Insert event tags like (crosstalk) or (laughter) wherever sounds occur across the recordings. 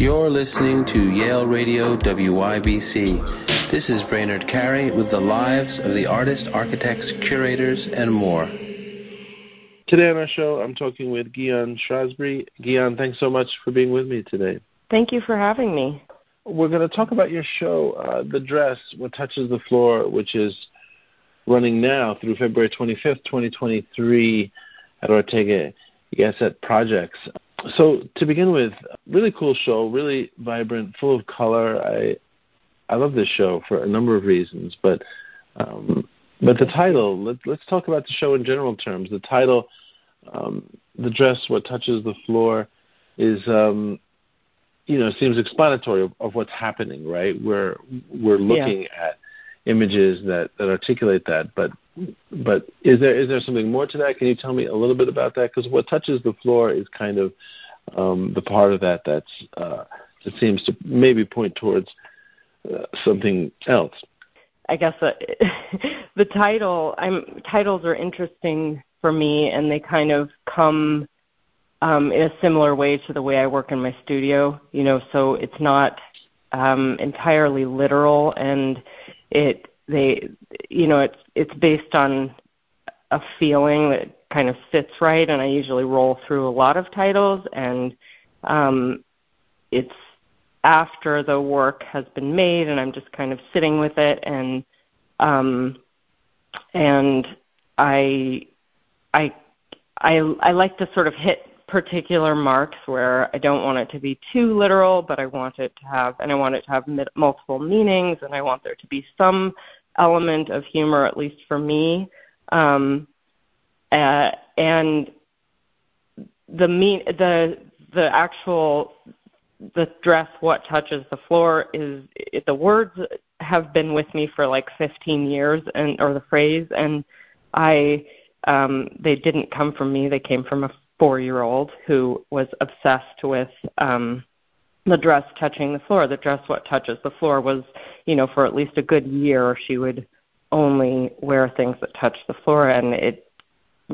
You're listening to Yale Radio WYBC. This is Brainard Carey with the lives of the artists, architects, curators, and more. Today on our show, I'm talking with Guion Shrewsbury. Guion, thanks so much for being with me today. Thank you for having me. We're going to talk about your show, uh, The Dress, What Touches the Floor, which is running now through February 25th, 2023 at Ortega Gasset Projects. So to begin with, really cool show, really vibrant, full of color. I I love this show for a number of reasons, but um, but the title. Let, let's talk about the show in general terms. The title, um, the dress, what touches the floor, is um, you know seems explanatory of, of what's happening, right? We're we're looking yeah. at images that that articulate that, but but is there is there something more to that? Can you tell me a little bit about that? Because what touches the floor is kind of um, the part of that that's uh, that seems to maybe point towards uh, something else. I guess uh, (laughs) the title. I'm titles are interesting for me, and they kind of come um, in a similar way to the way I work in my studio. You know, so it's not um, entirely literal, and it they you know it's it's based on a feeling that kind of fits right and I usually roll through a lot of titles and um it's after the work has been made and I'm just kind of sitting with it and um and I I I I like to sort of hit particular marks where I don't want it to be too literal, but I want it to have, and I want it to have multiple meanings, and I want there to be some element of humor, at least for me. Um, uh, and the mean the the actual the dress what touches the floor is it, the words have been with me for like 15 years and or the phrase and I um they didn't come from me they came from a 4-year-old who was obsessed with um the dress touching the floor. The dress what touches the floor was, you know, for at least a good year she would only wear things that touched the floor and it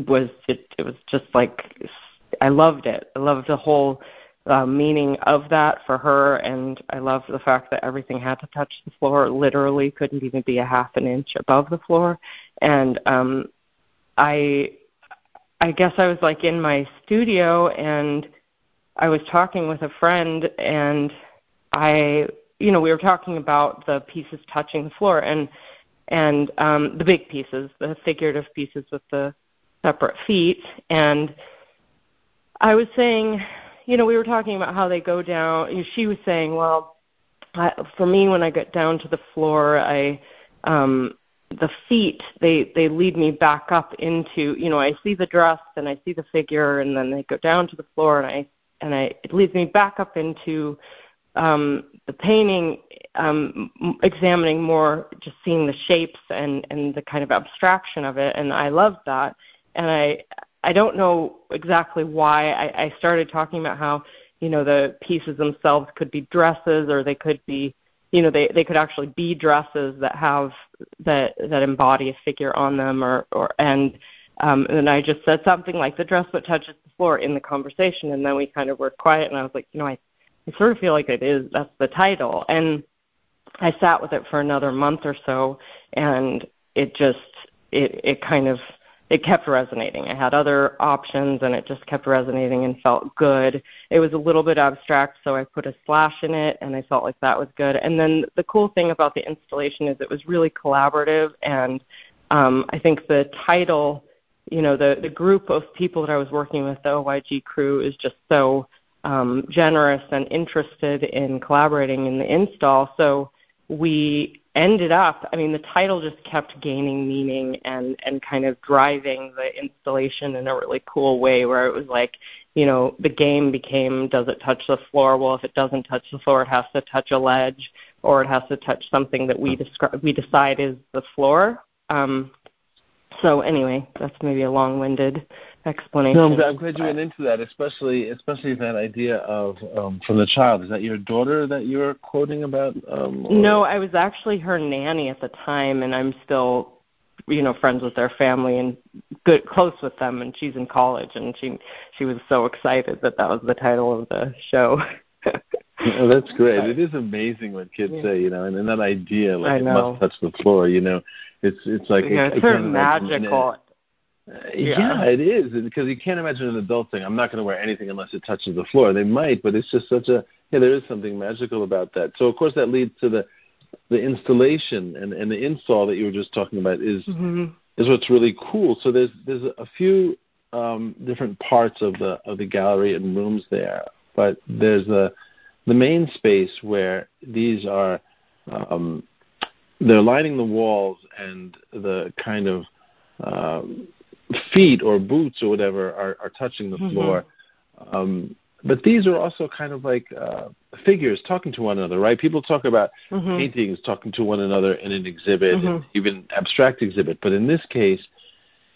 was it, it was just like I loved it. I loved the whole uh, meaning of that for her, and I loved the fact that everything had to touch the floor. Literally, couldn't even be a half an inch above the floor. And um, I, I guess I was like in my studio, and I was talking with a friend and I you know, we were talking about the pieces touching the floor and and um the big pieces, the figurative pieces with the separate feet and I was saying, you know, we were talking about how they go down. She was saying, well, I, for me when I get down to the floor, I um the feet they they lead me back up into you know i see the dress and i see the figure and then they go down to the floor and i and I, it leads me back up into um, the painting, um, examining more, just seeing the shapes and and the kind of abstraction of it, and I loved that. And I I don't know exactly why I, I started talking about how you know the pieces themselves could be dresses or they could be you know they they could actually be dresses that have that that embody a figure on them or or and um and I just said something like the dress that touches the floor in the conversation and then we kind of were quiet and I was like, you know, I, I sort of feel like it is that's the title. And I sat with it for another month or so and it just it it kind of it kept resonating. I had other options and it just kept resonating and felt good. It was a little bit abstract, so I put a slash in it and I felt like that was good. And then the cool thing about the installation is it was really collaborative and um, I think the title you know the the group of people that I was working with, the OYG crew, is just so um, generous and interested in collaborating in the install. So we ended up, I mean, the title just kept gaining meaning and and kind of driving the installation in a really cool way, where it was like, you know, the game became, does it touch the floor? Well, if it doesn't touch the floor, it has to touch a ledge, or it has to touch something that we describe we decide is the floor. Um, so anyway, that's maybe a long-winded explanation. No, I'm, glad you went into that, especially especially that idea of um, from the child. Is that your daughter that you were quoting about? Um, no, I was actually her nanny at the time, and I'm still, you know, friends with their family and good close with them. And she's in college, and she she was so excited that that was the title of the show. (laughs) (laughs) oh, that's great. It is amazing what kids yeah. say, you know, and, and that idea, like it must touch the floor, you know, it's it's like yeah, it's sort of magical. Uh, yeah. yeah. it is because you can't imagine an adult saying, "I'm not going to wear anything unless it touches the floor." They might, but it's just such a yeah. There is something magical about that. So of course that leads to the the installation and and the install that you were just talking about is mm-hmm. is what's really cool. So there's there's a few um, different parts of the of the gallery and rooms there, but there's the the main space where these are um, they're lining the walls and the kind of um, feet or boots or whatever are, are touching the mm-hmm. floor. Um, but these are also kind of like uh, figures talking to one another, right? People talk about mm-hmm. paintings talking to one another in an exhibit, mm-hmm. even abstract exhibit. But in this case,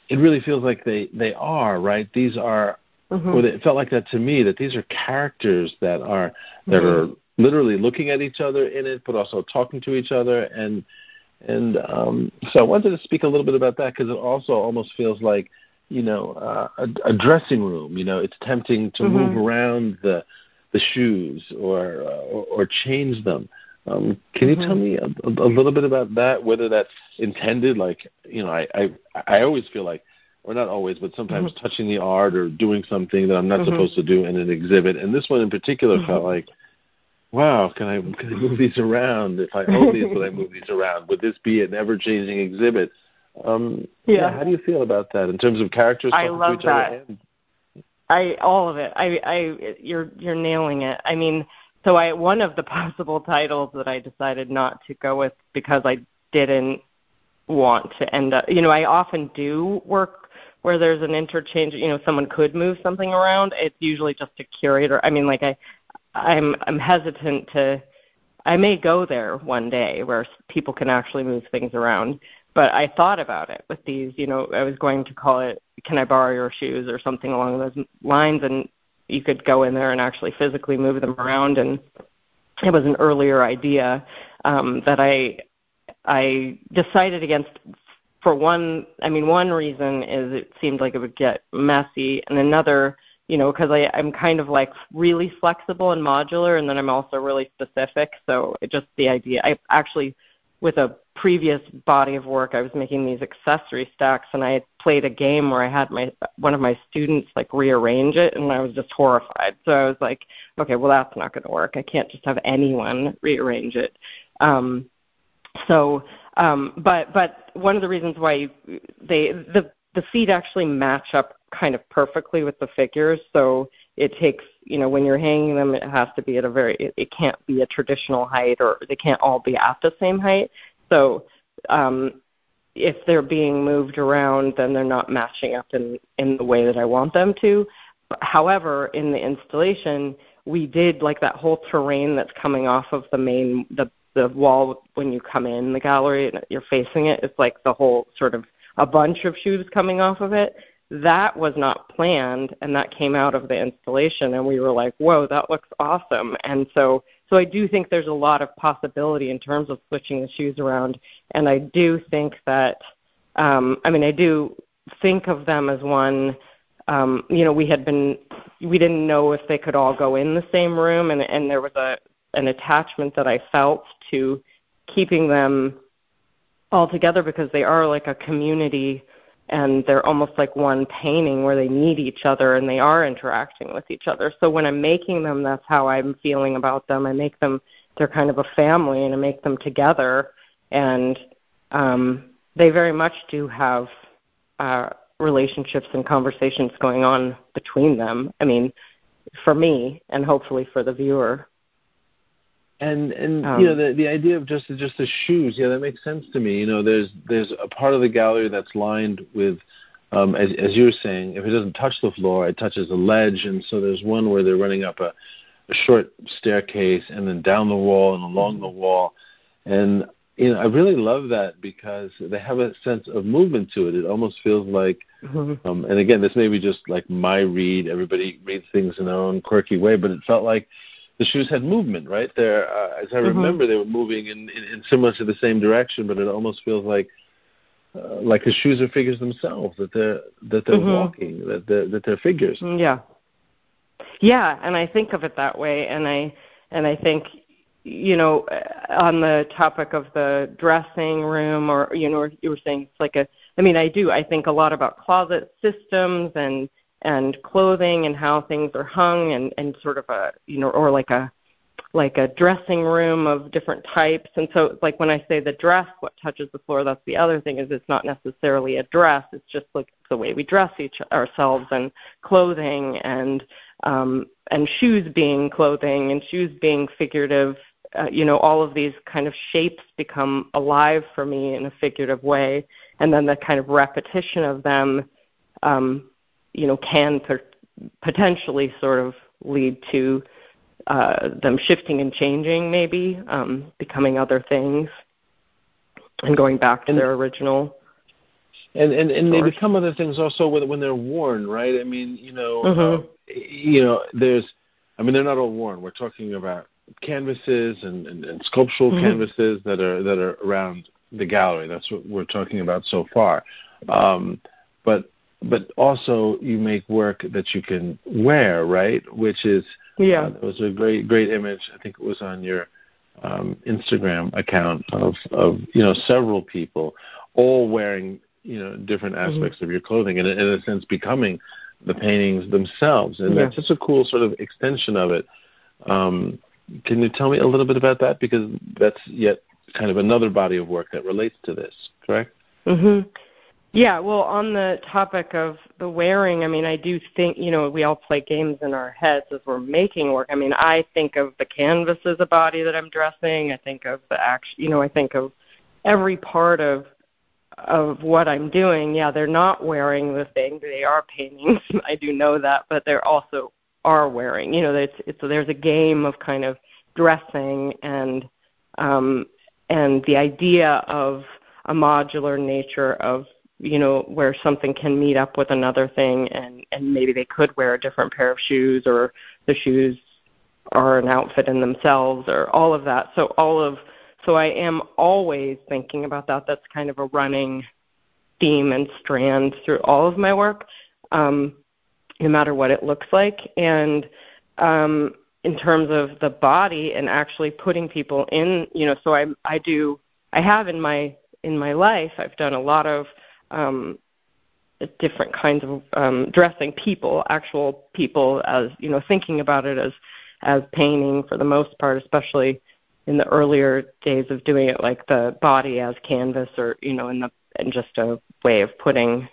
it really feels like they they are right. These are, mm-hmm. or it felt like that to me that these are characters that are that mm-hmm. are literally looking at each other in it, but also talking to each other and and um, so I wanted to speak a little bit about that because it also almost feels like, you know, uh, a, a dressing room. You know, it's tempting to mm-hmm. move around the the shoes or uh, or, or change them. Um, can mm-hmm. you tell me a, a little bit about that? Whether that's intended, like you know, I I, I always feel like, or not always, but sometimes mm-hmm. touching the art or doing something that I'm not mm-hmm. supposed to do in an exhibit. And this one in particular felt mm-hmm. like wow, can I can I move these around? If I own these, would I move these around? Would this be an ever changing exhibit? Um, yeah. yeah. How do you feel about that in terms of characters? I love that. I all of it. I I you're you're nailing it. I mean, so I one of the (laughs) possible titles that I decided not to go with because I didn't want to end up. You know, I often do work where there's an interchange. You know, someone could move something around. It's usually just a curator. I mean, like I I'm I'm hesitant to. I may go there one day where people can actually move things around, but I thought about it with these. You know, I was going to call it "Can I borrow your shoes?" or something along those lines, and you could go in there and actually physically move them around. And it was an earlier idea um, that I I decided against for one. I mean, one reason is it seemed like it would get messy, and another you know, because I'm kind of like really flexible and modular, and then I'm also really specific. So it just the idea. I actually, with a previous body of work, I was making these accessory stacks, and I had played a game where I had my one of my students like rearrange it, and I was just horrified. So I was like, okay, well that's not going to work. I can't just have anyone rearrange it. Um, so, um, but but one of the reasons why they the the feet actually match up kind of perfectly with the figures. So it takes, you know, when you're hanging them, it has to be at a very, it, it can't be a traditional height or they can't all be at the same height. So um, if they're being moved around, then they're not matching up in, in the way that I want them to. However, in the installation, we did like that whole terrain that's coming off of the main, the the wall when you come in the gallery and you're facing it. It's like the whole sort of a bunch of shoes coming off of it that was not planned and that came out of the installation and we were like whoa that looks awesome and so so i do think there's a lot of possibility in terms of switching the shoes around and i do think that um i mean i do think of them as one um you know we had been we didn't know if they could all go in the same room and and there was a an attachment that i felt to keeping them all together because they are like a community and they're almost like one painting where they need each other and they are interacting with each other. So when I'm making them, that's how I'm feeling about them. I make them they're kind of a family and I make them together and um they very much do have uh relationships and conversations going on between them. I mean, for me and hopefully for the viewer. And and um, you know the the idea of just just the shoes, yeah, that makes sense to me. You know, there's there's a part of the gallery that's lined with, um, as as you were saying, if it doesn't touch the floor, it touches a ledge, and so there's one where they're running up a, a short staircase and then down the wall and along the wall, and you know I really love that because they have a sense of movement to it. It almost feels like, mm-hmm. um, and again, this may be just like my read. Everybody reads things in their own quirky way, but it felt like the shoes had movement, right? There, uh, as I mm-hmm. remember, they were moving in, in, in similar to the same direction, but it almost feels like uh, like the shoes are figures themselves that they're that they're mm-hmm. walking, that they're, that they're figures. Mm, yeah, yeah, and I think of it that way, and I and I think you know on the topic of the dressing room or you know you were saying it's like a I mean I do I think a lot about closet systems and and clothing and how things are hung and and sort of a you know or like a like a dressing room of different types. And so like when i say the dress what touches the floor that's the other thing is it's not necessarily a dress. It's just like the way we dress each ourselves and clothing and um and shoes being clothing and shoes being figurative uh, you know all of these kind of shapes become alive for me in a figurative way. And then the kind of repetition of them um you know can potentially sort of lead to uh, them shifting and changing, maybe um, becoming other things, and going back to and, their original. And and, and they become other things also when when they're worn, right? I mean, you know, mm-hmm. uh, you know, there's, I mean, they're not all worn. We're talking about canvases and, and, and sculptural mm-hmm. canvases that are that are around the gallery. That's what we're talking about so far. Um, but but also you make work that you can wear, right? Which is yeah, uh, it was a great great image. I think it was on your um, Instagram account of of you know several people all wearing you know different mm-hmm. aspects mm-hmm. of your clothing and in a sense becoming the paintings themselves, and yeah. that's just a cool sort of extension of it. Um, can you tell me a little bit about that because that's yet kind of another body of work that relates to this, correct? Mm-hmm. Yeah, well, on the topic of the wearing, I mean, I do think, you know, we all play games in our heads as we're making work. I mean, I think of the canvas as a body that I'm dressing. I think of the action, you know, I think of every part of of what I'm doing. Yeah, they're not wearing the thing; they are paintings. (laughs) I do know that, but they're also are wearing. You know, it's it's there's a game of kind of dressing and um and the idea of a modular nature of you know where something can meet up with another thing and and maybe they could wear a different pair of shoes or the shoes are an outfit in themselves or all of that. So all of so i am always thinking about that. That's kind of a running theme and strand through all of my work um no matter what it looks like. And um in terms of the body and actually putting people in you know so i i do i have in my in my life i've done a lot of um, different kinds of um, dressing people, actual people, as you know, thinking about it as as painting for the most part, especially in the earlier days of doing it like the body as canvas or you know in the and just a way of putting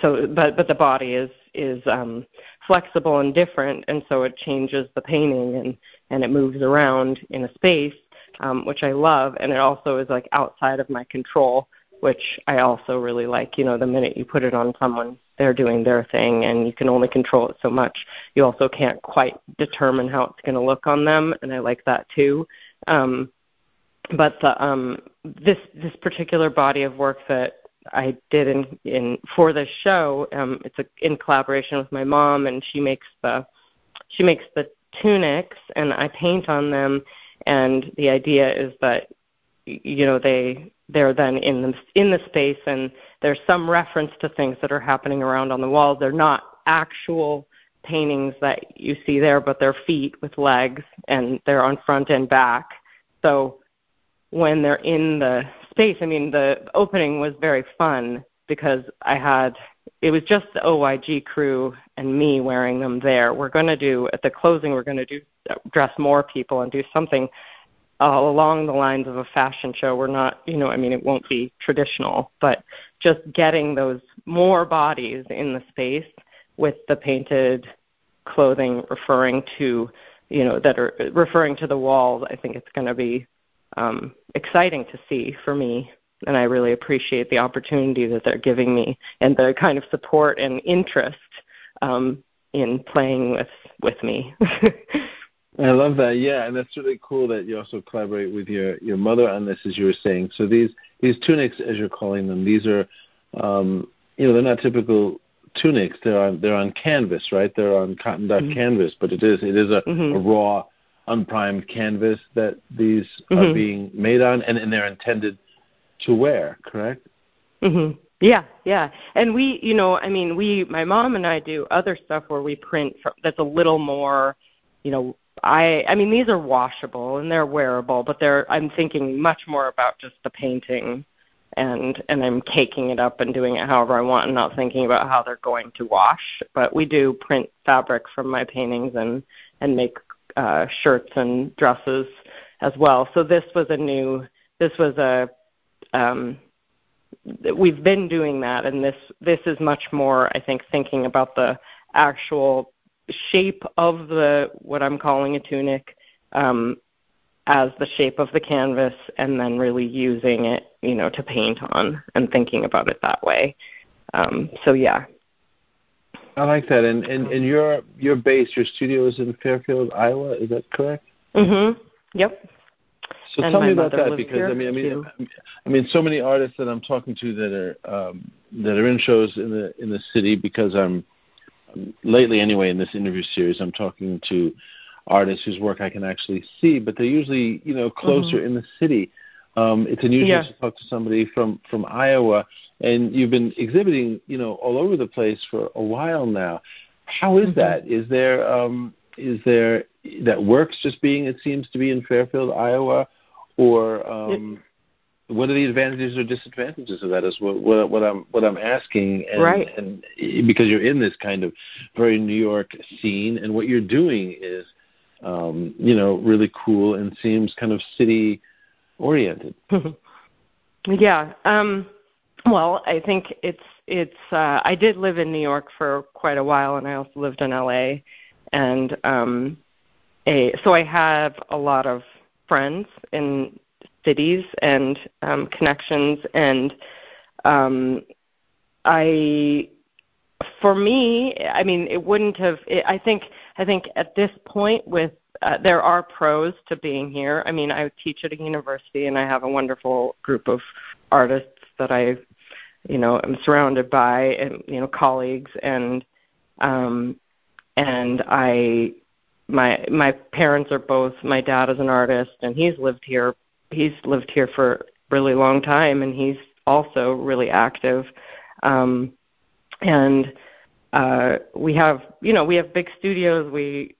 so but but the body is is um flexible and different and so it changes the painting and and it moves around in a space um which I love and it also is like outside of my control which I also really like. You know, the minute you put it on someone, they're doing their thing, and you can only control it so much. You also can't quite determine how it's going to look on them, and I like that too. Um, but the, um, this this particular body of work that I did in in for this show, um, it's a, in collaboration with my mom, and she makes the she makes the tunics, and I paint on them. And the idea is that you know they they're then in the in the space and there's some reference to things that are happening around on the walls they're not actual paintings that you see there but they're feet with legs and they're on front and back. So when they're in the space i mean the opening was very fun because i had it was just the oyg crew and me wearing them there. We're going to do at the closing we're going to do dress more people and do something uh, along the lines of a fashion show. We're not, you know, I mean, it won't be traditional, but just getting those more bodies in the space with the painted clothing referring to, you know, that are referring to the walls. I think it's going to be um, exciting to see for me. And I really appreciate the opportunity that they're giving me and the kind of support and interest um, in playing with with me. (laughs) I love that. Yeah, and that's really cool that you also collaborate with your your mother on this, as you were saying. So these these tunics, as you're calling them, these are, um, you know, they're not typical tunics. They're on they're on canvas, right? They're on cotton duck mm-hmm. canvas, but it is it is a, mm-hmm. a raw, unprimed canvas that these mm-hmm. are being made on, and, and they're intended to wear. Correct? Mm-hmm. Yeah, yeah. And we, you know, I mean, we, my mom and I do other stuff where we print from, that's a little more, you know, I I mean these are washable and they're wearable, but they're I'm thinking much more about just the painting and and I'm caking it up and doing it however I want and not thinking about how they're going to wash. But we do print fabric from my paintings and and make uh, shirts and dresses as well. So this was a new this was a um, we've been doing that and this this is much more I think thinking about the actual shape of the what I'm calling a tunic um, as the shape of the canvas and then really using it, you know, to paint on and thinking about it that way. Um, so yeah. I like that. And, and and your your base, your studio is in Fairfield, Iowa. Is that correct? Mhm. Yep. So and tell me about that because I mean, I mean, I mean, so many artists that I'm talking to that are um, that are in shows in the in the city because I'm lately anyway in this interview series I'm talking to artists whose work I can actually see, but they're usually you know closer mm-hmm. in the city. Um, it's unusual yeah. to talk to somebody from from Iowa, and you've been exhibiting you know all over the place for a while now. How is mm-hmm. that? Is there um, is there that works just being it seems to be in Fairfield, Iowa, or um, it, what are the advantages or disadvantages of that? Is what what, what I'm what I'm asking, and, right? And because you're in this kind of very New York scene, and what you're doing is um, you know, really cool and seems kind of city oriented. (laughs) yeah. Um, well, I think it's it's. Uh, I did live in New York for quite a while, and I also lived in LA, and um, a so I have a lot of friends in cities and um, connections, and um, I for me, I mean, it wouldn't have. It, I think. I think at this point, with uh, there are pros to being here. I mean, I teach at a university, and I have a wonderful group of artists that I, you know, am surrounded by, and you know, colleagues, and um, and I, my my parents are both. My dad is an artist, and he's lived here. He's lived here for a really long time, and he's also really active. Um, and uh, we have you know we have big studios. We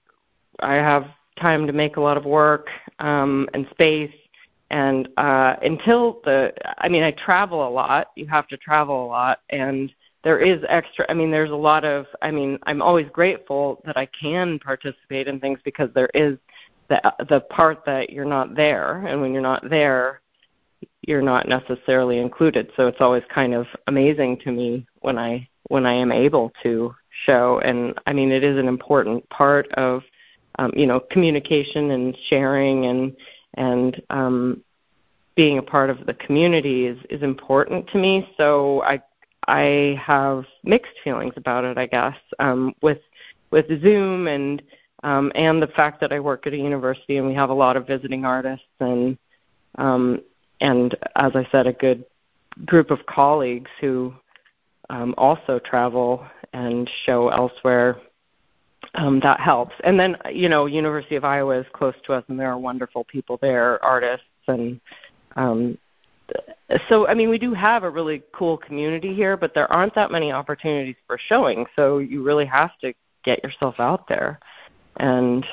I have time to make a lot of work um, and space. And uh, until the, I mean, I travel a lot. You have to travel a lot, and there is extra. I mean, there's a lot of. I mean, I'm always grateful that I can participate in things because there is the the part that you're not there, and when you're not there, you're not necessarily included. So it's always kind of amazing to me when I when I am able to show. And I mean, it is an important part of, um, you know, communication and sharing and and um, being a part of the community is is important to me. So I I have mixed feelings about it, I guess, um, with with Zoom and um, and the fact that I work at a university and we have a lot of visiting artists and um, and as I said, a good group of colleagues who um, also travel and show elsewhere, um, that helps. And then, you know, University of Iowa is close to us, and there are wonderful people there, artists, and um, so I mean, we do have a really cool community here, but there aren't that many opportunities for showing. So you really have to get yourself out there, and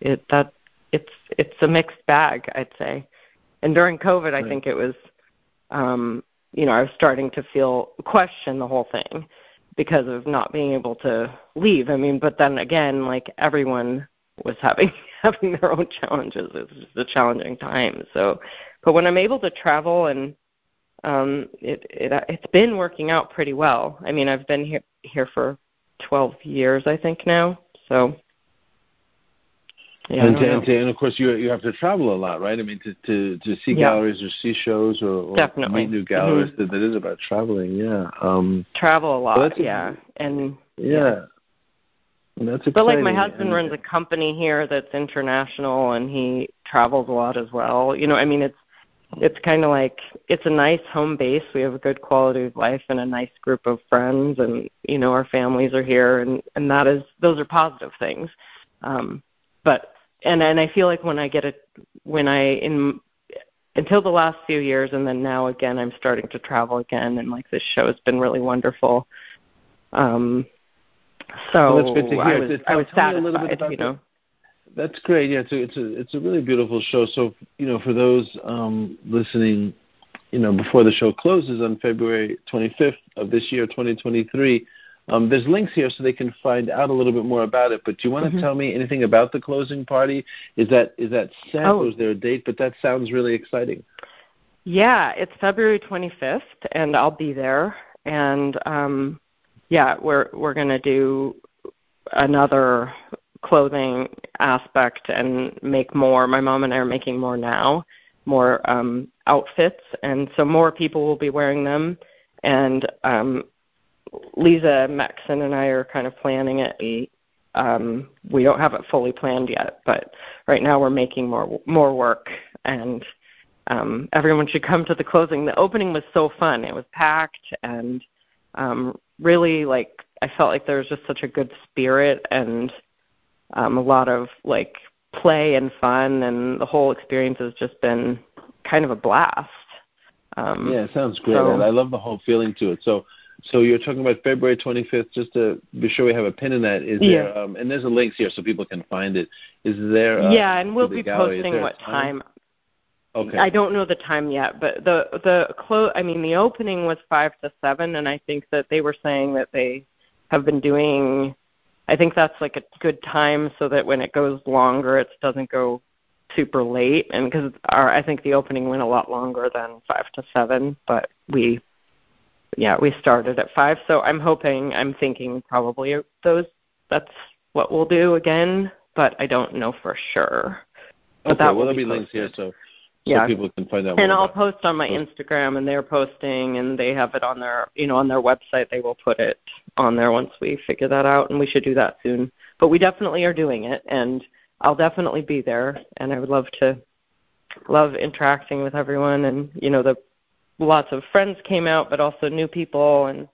it that it's it's a mixed bag, I'd say. And during COVID, right. I think it was um, you know, I was starting to feel question the whole thing because of not being able to leave. I mean, but then again, like everyone was having (laughs) having their own challenges. It was just a challenging time. So, but when I'm able to travel and um, it it it's been working out pretty well. I mean, I've been here here for 12 years, I think now. So yeah, and, to, and, to, and, of course, you you have to travel a lot, right? I mean, to to, to see yeah. galleries or see shows or, or Definitely. meet new galleries. Mm-hmm. That, that is about traveling. Yeah. Um, Travel a lot. Yeah, and yeah. yeah. that's but like my husband and, runs a company here that's international, and he travels a lot as well. You know, I mean, it's it's kind of like it's a nice home base. We have a good quality of life and a nice group of friends, and you know, our families are here, and and that is those are positive things. Um, but and and I feel like when I get it when I in until the last few years and then now again I'm starting to travel again and like this show has been really wonderful. Um so well, that's good to hear. I was, tell, I was tell satisfied, a little bit about you know. That's great. Yeah, it's a, it's a it's a really beautiful show. So you know, for those um, listening, you know, before the show closes on February 25th of this year, 2023, um, there's links here so they can find out a little bit more about it. But do you want mm-hmm. to tell me anything about the closing party? Is that is that set? Oh. is there a date? But that sounds really exciting. Yeah, it's February 25th, and I'll be there. And um, yeah, we're we're gonna do another clothing aspect and make more. My mom and I are making more now, more um, outfits, and so more people will be wearing them. And um, Lisa Maxon and I are kind of planning it. We, um, we don't have it fully planned yet, but right now we're making more more work, and um, everyone should come to the closing. The opening was so fun; it was packed, and um, really like I felt like there was just such a good spirit and um, a lot of like play and fun, and the whole experience has just been kind of a blast. Um, yeah, it sounds great. So, I love the whole feeling to it. So, so you're talking about February 25th. Just to be sure we have a pin in that. Is yeah. there? Um, and there's a link here so people can find it. Is there? Uh, yeah, and we'll be posting what time? time. Okay. I don't know the time yet, but the the clo- I mean, the opening was five to seven, and I think that they were saying that they have been doing I think that's like a good time so that when it goes longer, it doesn't go super late. And because our, I think the opening went a lot longer than five to seven, but we, yeah, we started at five. So I'm hoping, I'm thinking probably those. That's what we'll do again, but I don't know for sure. But okay, that well, there'll be links here, so so yeah. people can find out. And I'll about. post on my Instagram, and they're posting, and they have it on their, you know, on their website. They will put it on there once we figure that out, and we should do that soon. But we definitely are doing it, and I'll definitely be there, and I would love to love interacting with everyone, and you know, the lots of friends came out, but also new people, and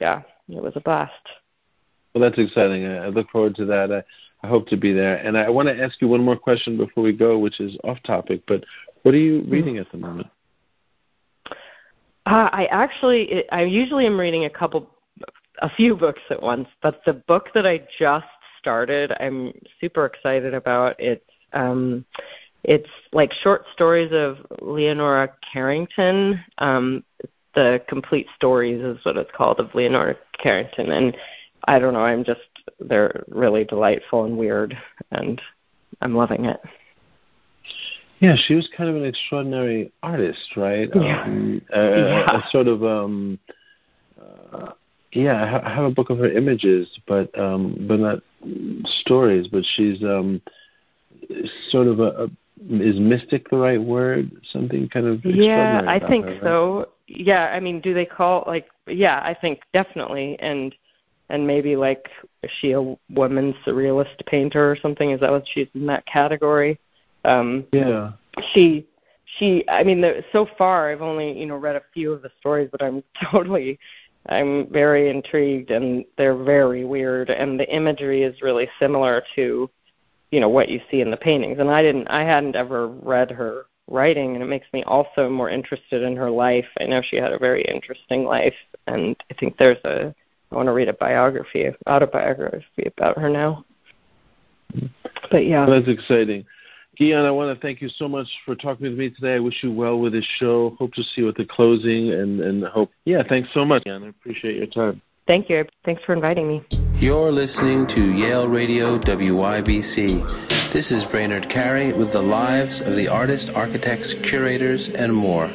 yeah, it was a blast. Well, that's exciting. I look forward to that. I, I hope to be there. And I want to ask you one more question before we go, which is off topic. But what are you mm-hmm. reading at the moment? Uh, I actually, I usually am reading a couple, a few books at once. But the book that I just started, I'm super excited about. It's um, it's like short stories of Leonora Carrington. Um, the complete stories is what it's called of Leonora Carrington, and I don't know. I'm just they're really delightful and weird, and I'm loving it. Yeah, she was kind of an extraordinary artist, right? Yeah. Um, a, (laughs) yeah. a sort of um, uh, yeah. I have a book of her images, but um, but not stories. But she's um, sort of a, a is mystic the right word? Something kind of yeah. I think her, right? so. Yeah, I mean, do they call like yeah? I think definitely, and and maybe like is she a woman surrealist painter or something? Is that what she's in that category? Um, yeah. She she I mean the, so far I've only you know read a few of the stories, but I'm (laughs) totally I'm very intrigued and they're very weird and the imagery is really similar to you know what you see in the paintings and I didn't I hadn't ever read her writing and it makes me also more interested in her life. I know she had a very interesting life and I think there's a I want to read a biography, autobiography about her now. But yeah, that's exciting. Guion, I want to thank you so much for talking with me today. I wish you well with this show. Hope to see you at the closing, and and hope. Yeah, thanks so much, Guion. I appreciate your time. Thank you. Thanks for inviting me. You're listening to Yale Radio WYBC. This is Brainard Carey with the lives of the artists, architects, curators, and more.